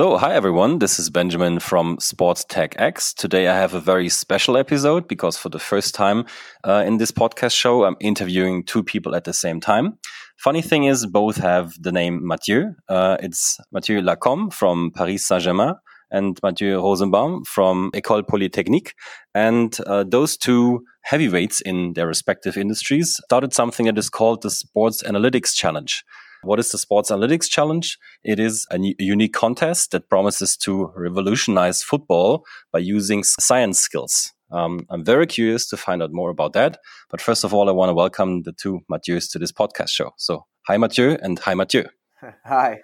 So, hi everyone, this is Benjamin from SportsTechX. Today I have a very special episode because for the first time uh, in this podcast show, I'm interviewing two people at the same time. Funny thing is, both have the name Mathieu. Uh, it's Mathieu Lacome from Paris Saint Germain and Mathieu Rosenbaum from École Polytechnique. And uh, those two heavyweights in their respective industries started something that is called the Sports Analytics Challenge. What is the Sports Analytics Challenge? It is a unique contest that promises to revolutionize football by using science skills. Um, I'm very curious to find out more about that. But first of all, I want to welcome the two Mathieu's to this podcast show. So, hi, Mathieu, and hi, Mathieu. Hi.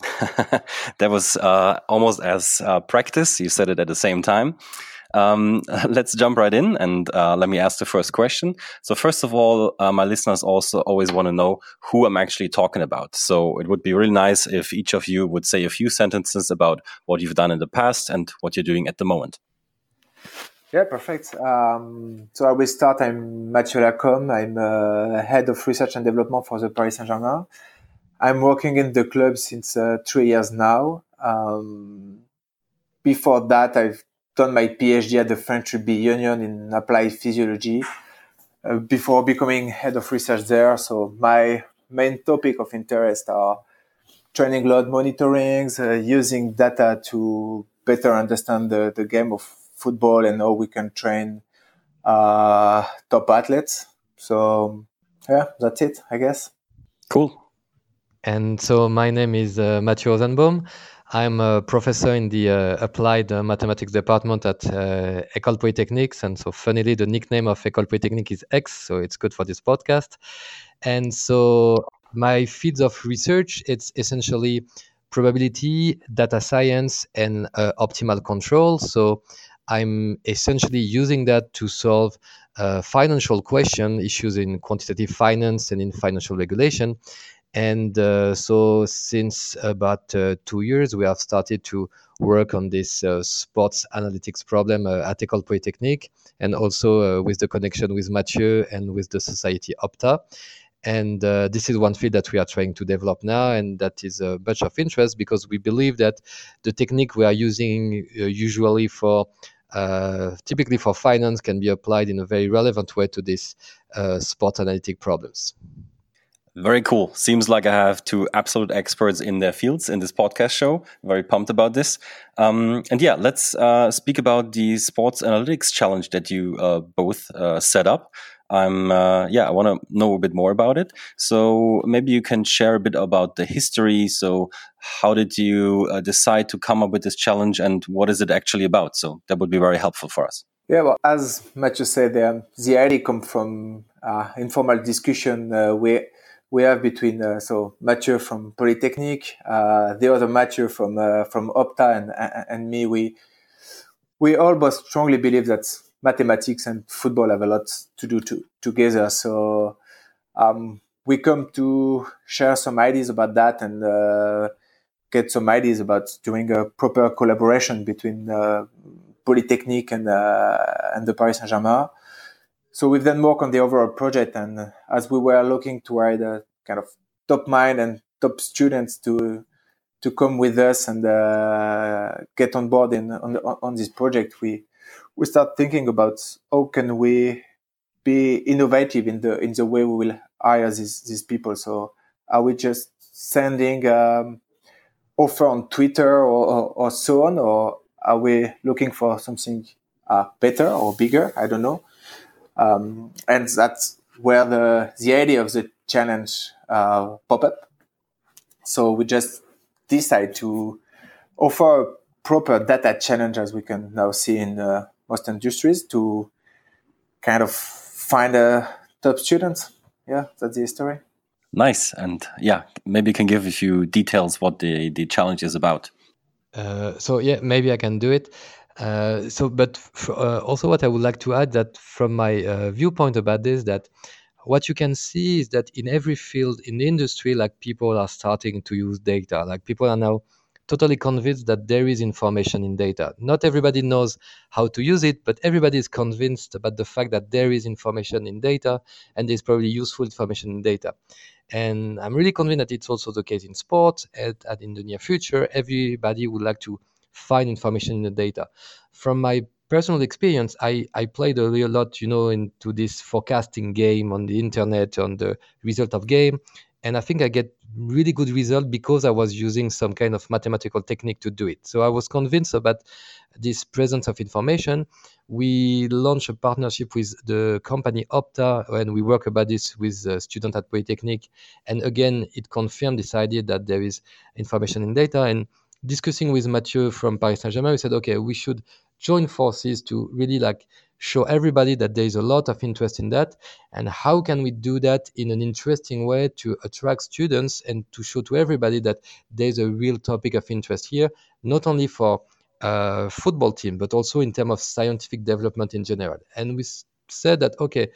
that was uh, almost as uh, practice. You said it at the same time. Um, let's jump right in and uh, let me ask the first question. So, first of all, uh, my listeners also always want to know who I'm actually talking about. So, it would be really nice if each of you would say a few sentences about what you've done in the past and what you're doing at the moment. Yeah, perfect. Um, so I will start. I'm Mathieu Lacome. I'm uh, head of research and development for the Paris Saint Germain. I'm working in the club since uh, three years now. Um, before that, I've done my PhD at the French Rugby Union in applied physiology uh, before becoming head of research there. So my main topic of interest are training load monitorings, uh, using data to better understand the, the game of football and how we can train uh, top athletes. So yeah, that's it, I guess. Cool. And so my name is uh, Mathieu Rosenbaum. I'm a professor in the uh, applied uh, mathematics department at uh, École Polytechnique. And so, funnily, the nickname of École Polytechnique is X. So, it's good for this podcast. And so, my fields of research, it's essentially probability, data science, and uh, optimal control. So, I'm essentially using that to solve uh, financial question issues in quantitative finance and in financial regulation. And uh, so, since about uh, two years, we have started to work on this uh, sports analytics problem uh, at École Polytechnique, and also uh, with the connection with Mathieu and with the society Opta. And uh, this is one field that we are trying to develop now, and that is a bunch of interest because we believe that the technique we are using usually for typically for finance can be applied in a very relevant way to these sport analytic problems. Very cool. Seems like I have two absolute experts in their fields in this podcast show. Very pumped about this. Um, and yeah, let's uh, speak about the sports analytics challenge that you uh, both uh, set up. I'm uh, yeah, I want to know a bit more about it. So maybe you can share a bit about the history. So how did you uh, decide to come up with this challenge, and what is it actually about? So that would be very helpful for us. Yeah, well, as Mathieu said, um, the idea come from uh, informal discussion where we have between uh, so Mathieu from Polytechnique, uh, the other Mathieu from uh, from Opta, and, and me. We we all both strongly believe that mathematics and football have a lot to do to, together. So um, we come to share some ideas about that and uh, get some ideas about doing a proper collaboration between uh, Polytechnique and uh, and the Paris Saint Germain so we've done work on the overall project and as we were looking to hire kind of top mind and top students to to come with us and uh, get on board in on, on this project we we start thinking about how can we be innovative in the in the way we will hire these these people. So are we just sending um, offer on twitter or, or, or so on or are we looking for something uh, better or bigger? I don't know um, and that's where the, the idea of the challenge uh, pop up. So we just decide to offer a proper data challenge as we can now see in uh, most industries to kind of find a top students. Yeah, that's the story. Nice. And yeah, maybe you can give a few details what the, the challenge is about. Uh, so yeah, maybe I can do it. Uh, so, but uh, also what I would like to add that from my uh, viewpoint about this, that what you can see is that in every field in industry, like people are starting to use data, like people are now totally convinced that there is information in data. Not everybody knows how to use it, but everybody is convinced about the fact that there is information in data and there's probably useful information in data. And I'm really convinced that it's also the case in sports and, and in the near future. Everybody would like to find information in the data. From my personal experience, I, I played a real lot, you know, into this forecasting game on the internet on the result of game. And I think I get really good result because I was using some kind of mathematical technique to do it. So I was convinced about this presence of information. We launched a partnership with the company Opta, and we work about this with a student at Polytechnic. And again, it confirmed this idea that there is information in data. And discussing with Mathieu from Paris Saint-Germain, we said, okay, we should join forces to really like show everybody that there is a lot of interest in that. And how can we do that in an interesting way to attract students and to show to everybody that there's a real topic of interest here not only for a football team but also in terms of scientific development in general? And we said that okay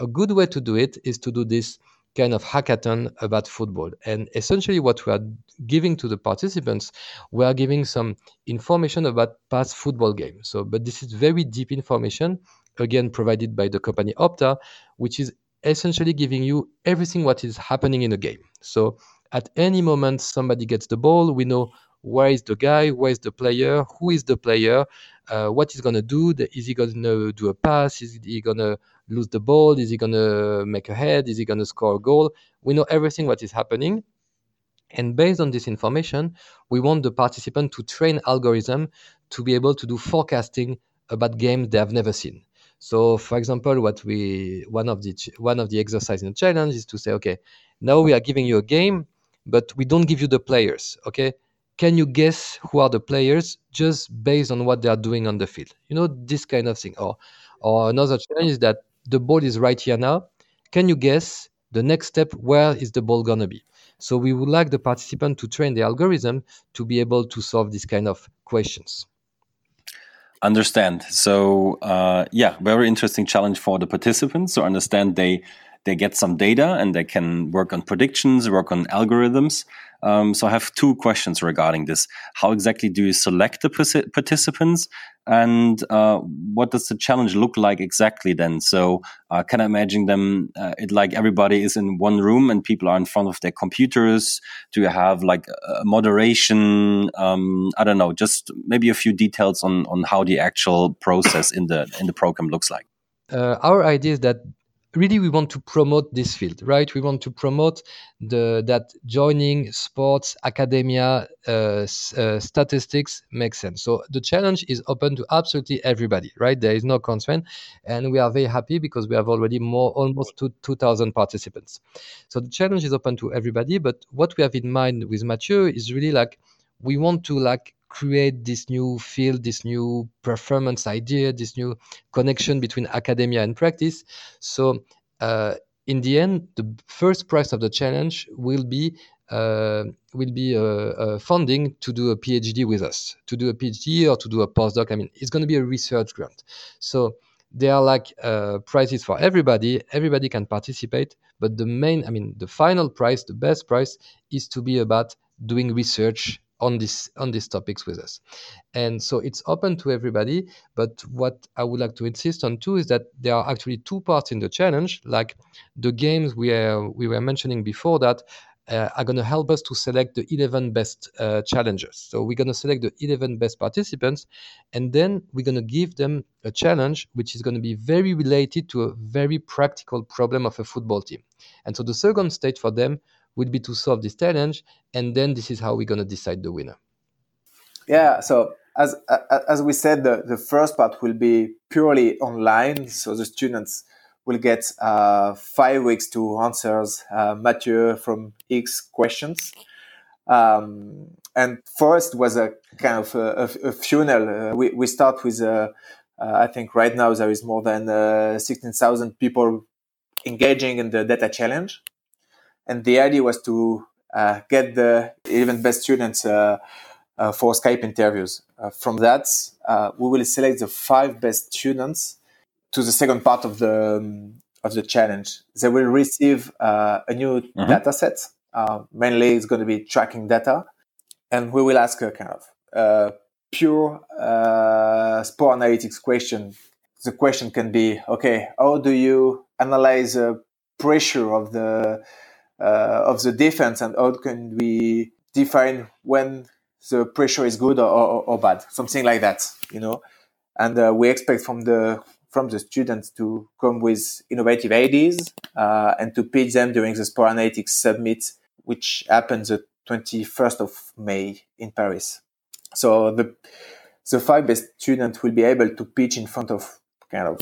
a good way to do it is to do this kind of hackathon about football. And essentially, what we are giving to the participants, we are giving some information about past football games. So, but this is very deep information, again provided by the company Opta, which is essentially giving you everything what is happening in a game. So, at any moment somebody gets the ball, we know where is the guy, where is the player, who is the player, uh, what he's gonna do. Is he gonna do a pass? Is he gonna lose the ball? Is he going to make a head? Is he going to score a goal? We know everything what is happening. And based on this information, we want the participant to train algorithm to be able to do forecasting about games they have never seen. So, for example, what we one of the one of the exercise in the challenge is to say, okay, now we are giving you a game, but we don't give you the players. Okay, can you guess who are the players just based on what they are doing on the field? You know this kind of thing. Or, or another challenge is that the ball is right here now. Can you guess the next step? Where is the ball gonna be? So we would like the participant to train the algorithm to be able to solve these kind of questions. Understand. So uh, yeah, very interesting challenge for the participants. So understand they they get some data and they can work on predictions, work on algorithms. Um, so I have two questions regarding this. How exactly do you select the participants? And uh, what does the challenge look like exactly then? So uh, can I imagine them, uh, it like everybody is in one room and people are in front of their computers? Do you have like moderation? Um, I don't know, just maybe a few details on, on how the actual process in the, in the program looks like. Uh, our idea is that really we want to promote this field right? We want to promote the that joining sports academia uh, uh, statistics makes sense. So the challenge is open to absolutely everybody right? There is no constraint. And we are very happy because we have already more almost 2000 participants. So the challenge is open to everybody. But what we have in mind with mathieu is really like we want to like create this new field, this new performance idea, this new connection between academia and practice. So uh, in the end, the first prize of the challenge will be uh, will be uh, uh funding to do a PhD with us, to do a PhD or to do a postdoc. I mean, it's going to be a research grant. So there are like uh, prizes for everybody. Everybody can participate, but the main, I mean, the final prize, the best prize, is to be about doing research on this on these topics with us and so it's open to everybody but what i would like to insist on too is that there are actually two parts in the challenge like the games we are, we were mentioning before that uh, are going to help us to select the 11 best uh, challengers. So we're going to select the 11 best participants, and then we're going to give them a challenge which is going to be very related to a very practical problem of a football team. And so the second stage for them would be to solve this challenge, and then this is how we're going to decide the winner. Yeah. So as as we said, the, the first part will be purely online. So the students will get uh, five weeks to answer uh, Mathieu from X questions. Um, and first was a kind of a, a, a funnel. Uh, we, we start with, uh, uh, I think right now there is more than uh, 16,000 people engaging in the data challenge and the idea was to uh, get the even best students uh, uh, for Skype interviews. Uh, from that, uh, we will select the five best students to the second part of the um, of the challenge. They will receive uh, a new mm-hmm. data set. mainly, it's going to be tracking data, and we will ask a kind of uh, pure uh, sport analytics question. The question can be, okay, how do you analyze the pressure of the of the defense, and how can we define when the pressure is good or, or, or bad, something like that, you know? And uh, we expect from the from the students to come with innovative ideas uh, and to pitch them during the Sport Analytics Summit, which happens the 21st of May in Paris. So the the five best students will be able to pitch in front of kind of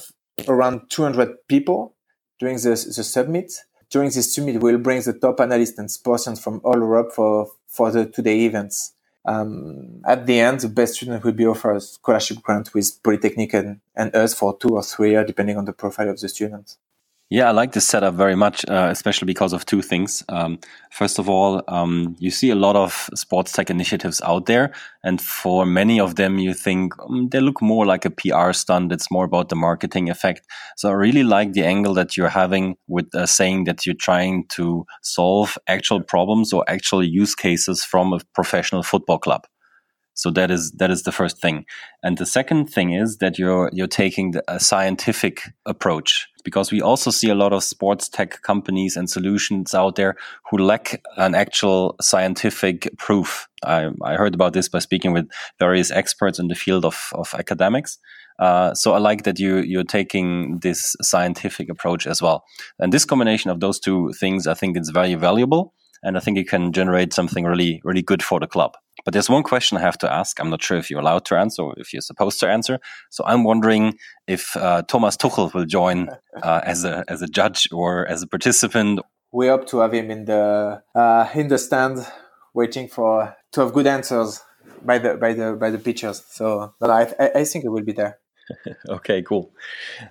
around 200 people during the, the summit. During this summit, we'll bring the top analysts and persons from all Europe for, for the two-day events. Um, at the end, the best student will be offered a scholarship grant with Polytechnic and, and us for two or three years, depending on the profile of the student. Yeah, I like this setup very much, uh, especially because of two things. Um, first of all, um, you see a lot of sports tech initiatives out there, and for many of them, you think um, they look more like a PR stunt. It's more about the marketing effect. So I really like the angle that you're having with uh, saying that you're trying to solve actual problems or actual use cases from a professional football club. So that is that is the first thing, and the second thing is that you're you're taking a scientific approach because we also see a lot of sports tech companies and solutions out there who lack an actual scientific proof. I, I heard about this by speaking with various experts in the field of of academics. Uh, so I like that you you're taking this scientific approach as well, and this combination of those two things, I think, is very valuable and I think it can generate something really, really good for the club. But there's one question I have to ask. I'm not sure if you're allowed to answer or if you're supposed to answer. So I'm wondering if uh, Thomas Tuchel will join uh, as a as a judge or as a participant. We hope to have him in the uh, in the stand, waiting for to have good answers by the by the by the pitchers. So, but I I think it will be there. okay, cool.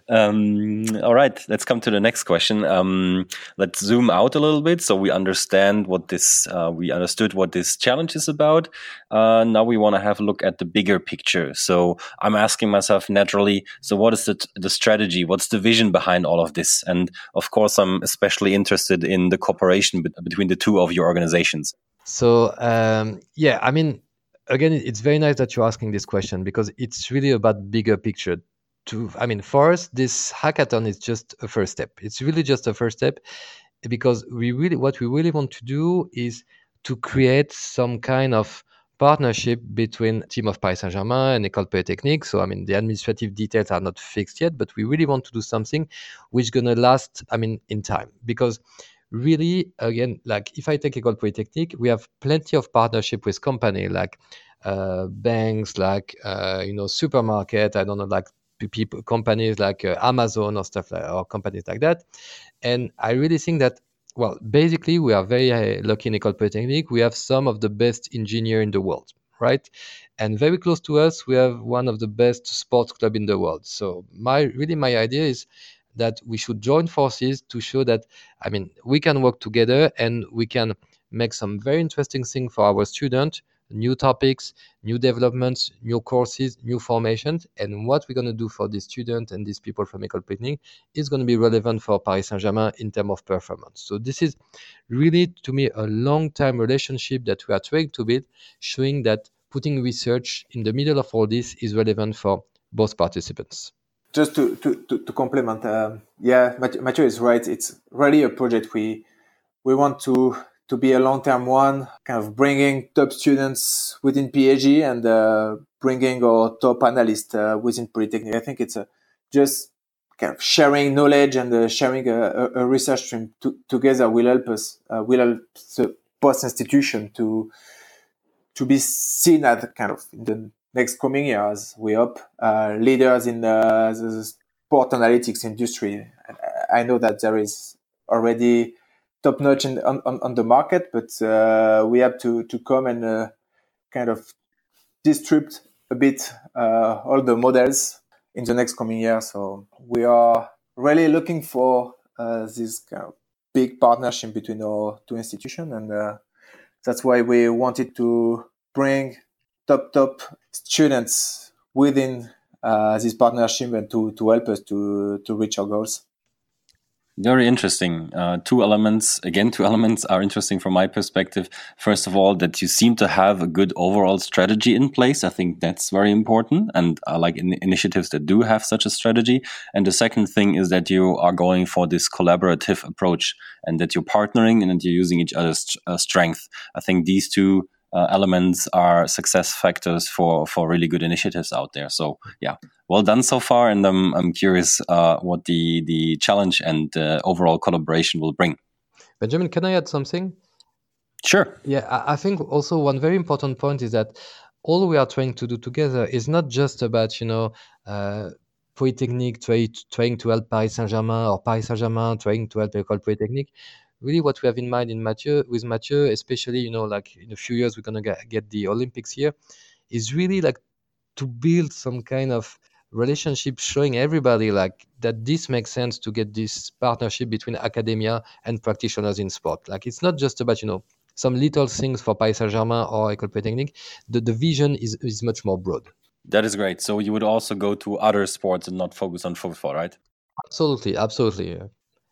Um, all right, let's come to the next question. Um, let's zoom out a little bit so we understand what this. Uh, we understood what this challenge is about. Uh, now we want to have a look at the bigger picture. So I'm asking myself naturally. So what is the the strategy? What's the vision behind all of this? And of course, I'm especially interested in the cooperation between the two of your organizations. So um, yeah, I mean again, it's very nice that you're asking this question because it's really about bigger picture. To, I mean, for us, this hackathon is just a first step. It's really just a first step because we really, what we really want to do is to create some kind of partnership between team of Paris Saint-Germain and École Polytechnique. So I mean the administrative details are not fixed yet, but we really want to do something which is gonna last, I mean, in time. Because really again like if i take École Polytechnique we have plenty of partnership with company like uh, banks like uh, you know supermarket i don't know like people companies like uh, amazon or stuff like or companies like that. And i really think that well basically we are very uh, lucky in École Polytechnique. We have some of the best engineer in the world right? And very close to us we have one of the best sports club in the world. So my really my idea is that we should join forces to show that i mean we can work together and we can make some very interesting things for our students new topics new developments new courses new formations. And what we're going to do for these students and these people from École Polytechnique is going to be relevant for paris saint-germain in terms of performance. So this is really to me a long-time relationship that we are trying to build showing that putting research in the middle of all this is relevant for both participants just to to to, to complement, um, yeah, Mathieu is right. It's really a project we we want to to be a long term one, kind of bringing top students within PhD and uh, bringing our top analysts uh, within Polytechnic. I think it's a, just kind of sharing knowledge and uh, sharing a, a, a, research stream to, together will help us, uh, will help the post institution to to be seen as kind of in the next coming years, we hope, uh, leaders in the, the, sport analytics industry. I know that there is already top notch on, on, on, the market, but uh, we have to, to come and uh, kind of disrupt a bit uh, all the models in the next coming year. So we are really looking for uh, this kind of big partnership between our two institutions, and uh, that's why we wanted to bring top top students within uh, this partnership and to, to help us to, to reach our goals. Very interesting. Uh, two elements, again, two elements are interesting from my perspective. First of all, that you seem to have a good overall strategy in place. I think that's very important. And I like in initiatives that do have such a strategy. And the second thing is that you are going for this collaborative approach and that you're partnering and that you're using each other's uh, strength. I think these two uh, elements are success factors for for really good initiatives out there. So yeah, well done so far, and I'm I'm curious uh, what the the challenge and uh, overall collaboration will bring. Benjamin, can I add something? Sure. Yeah, I, think also one very important point is that all we are trying to do together is not just about you know. Uh, Polytechnique try, trying to help Paris Saint Germain or Paris Saint Germain trying to help École Polytechnique really what we have in mind in Mathieu with Mathieu, especially you know like in a few years we're gonna get, get the Olympics here, is really like to build some kind of relationship showing everybody like that this makes sense to get this partnership between academia and practitioners in sport. Like it's not just about you know some little things for Paris Saint Germain or École Polytechnique. The the vision is is much more broad. That is great. So you would also go to other sports and not focus on football, right? Absolutely, absolutely.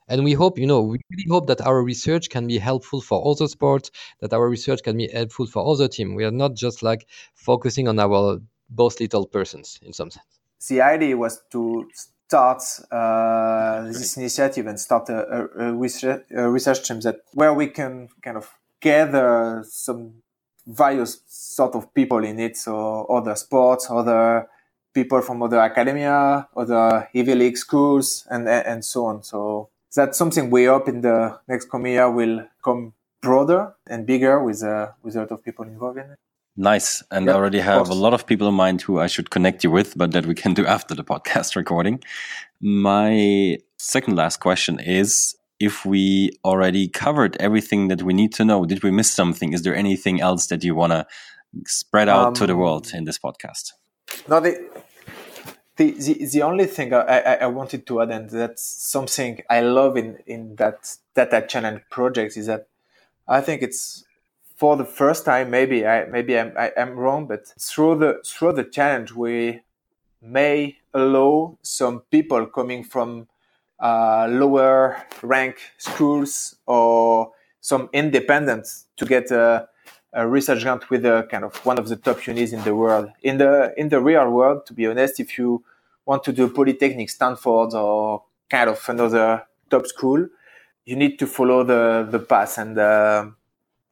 And we hope you know we really hope that our research can be helpful for other sports that our research can be helpful for other teams we are not just like focusing on our both little persons in some sense. The idea was to start uh, this initiative and start a, a, a, research, a research team that where we can kind of gather some various sort of people in it. So other sports other people from other academia other ivy league schools and and so on. So that's something we hope in the next coming year will come broader and bigger with uh, with a lot of people involved in it. Nice. And yep, I already have a lot of people in mind who I should connect you with, but that we can do after the podcast recording. My second last question is if we already covered everything that we need to know, did we miss something? Is there anything else that you want to spread out um, to the um, world in this podcast? No, the, the, the, only thing I, I, I, wanted to add, and that's something I love in, in that data challenge project, is that I think it's for the first time, maybe I maybe I'm I, am wrong, but through the through the challenge, we may allow some people coming from uh, lower rank schools or some independents to get a, a research grant with a kind of one of the top unis in the world. In the in the real world, to be honest, if you want to do Polytechnic, Stanford, or kind of another top school, you need to follow the the path. And uh,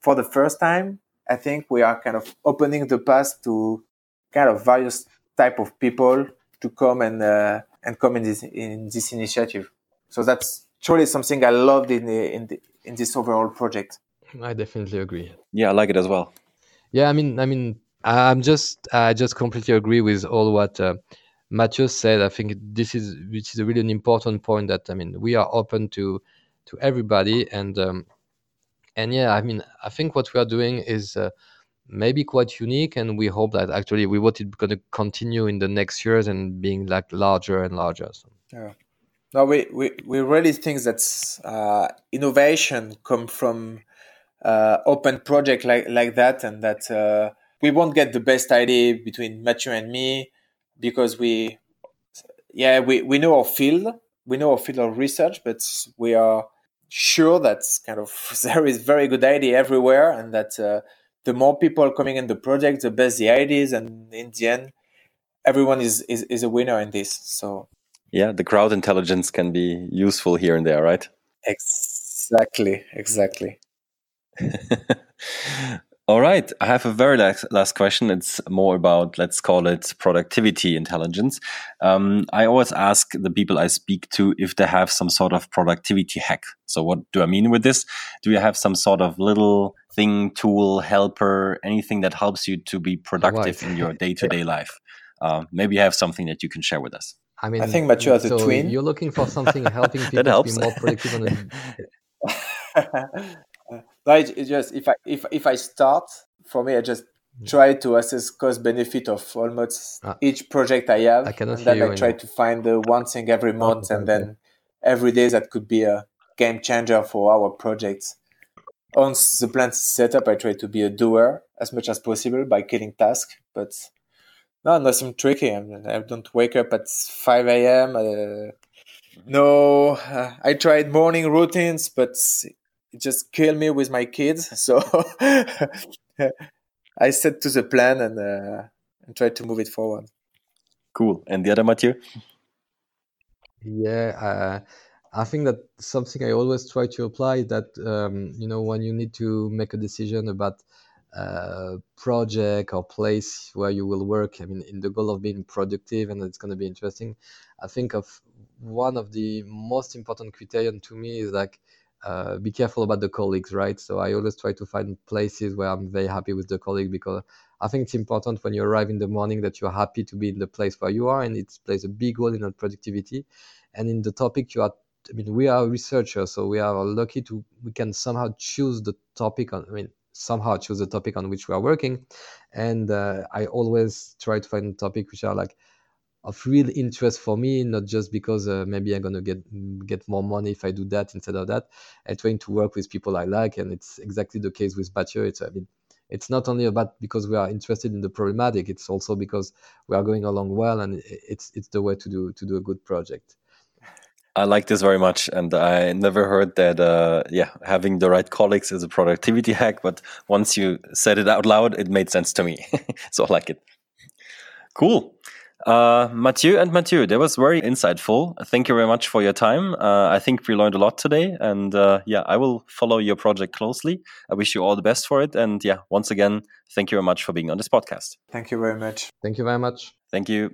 for the first time, I think we are kind of opening the path to kind of various type of people to come and uh, and come in this in this initiative. So that's truly something I loved in the, in the, in this overall project. I definitely agree. Yeah, I like it as well. Yeah, I mean, I mean, I'm just I just completely agree with all what. Uh, Mathieu said, I think this is which is a really an important point that I mean we are open to to everybody and um, and yeah, I mean I think what we are doing is uh, maybe quite unique and we hope that actually we want it going to continue in the next years and being like larger and larger. So. Yeah. No, we, we, we really think that uh, innovation come from uh, open project like, like that and that uh, we won't get the best idea between Mathieu and me because we, yeah, we, we know our field, we know our field of research, but we are sure that kind of there is very good idea everywhere, and that uh, the more people coming in the project, the best the ideas, and in the end, everyone is, is, is a winner in this. So yeah, the crowd intelligence can be useful here and there, right? Exactly, exactly. All right. I have a very last, last question. It's more about, let's call it productivity intelligence. Um, I always ask the people I speak to if they have some sort of productivity hack. So, what do I mean with this? Do you have some sort of little thing, tool, helper, anything that helps you to be productive in your day to day life? Uh, maybe you have something that you can share with us. I mean, I think Mathieu has so a twin. You're looking for something helping people be more productive. Right, it's just if I if if I start for me, I just try to assess cost benefit of almost ah. each project I have, I and then I try to find the one thing every oh, month, oh, and then every day that could be a game changer for our projects. Once the plant is set up, I try to be a doer as much as possible by killing tasks, but no, nothing tricky. I, mean, I don't wake up at 5 a.m. Uh, No, uh, I tried morning routines, but just kill me with my kids. So I set to the plan and uh, and try to move it forward. Cool. And the other Mathieu? Yeah, uh, I think that something I always try to apply that um, you know when you need to make a decision about a uh, project or place where you will work. I mean, in the goal of being productive and it's going to be interesting. I think of one of the most important criterion to me is like uh, be careful about the colleagues, right? So I always try to find places where I'm very happy with the colleague because I think it's important when you arrive in the morning that you're happy to be in the place where you are, and it plays a big role in our productivity. And in the topic you are, I mean, we are researchers, so we are lucky to we can somehow choose the topic. On, I mean, somehow choose the topic on which we are working, and uh, I always try to find topics which are like of real interest for me, not just because uh, maybe I'm gonna get get more money if I do that instead of that. I'm trying to work with people I like, and it's exactly the case with Mathieu. It's I mean, it's not only about because we are interested in the problematic; it's also because we are going along well, and it's it's the way to do to do a good project. I like this very much, and I never heard that. Uh, yeah, having the right colleagues is a productivity hack, but once you said it out loud, it made sense to me. so I like it. Cool. Uh, Mathieu and Mathieu, that was very insightful. Thank you very much for your time. Uh, I think we learned a lot today, and uh, yeah, I will follow your project closely. I wish you all the best for it, and yeah, once again, thank you very much for being on this podcast. Thank you very much. Thank you very much. Thank you.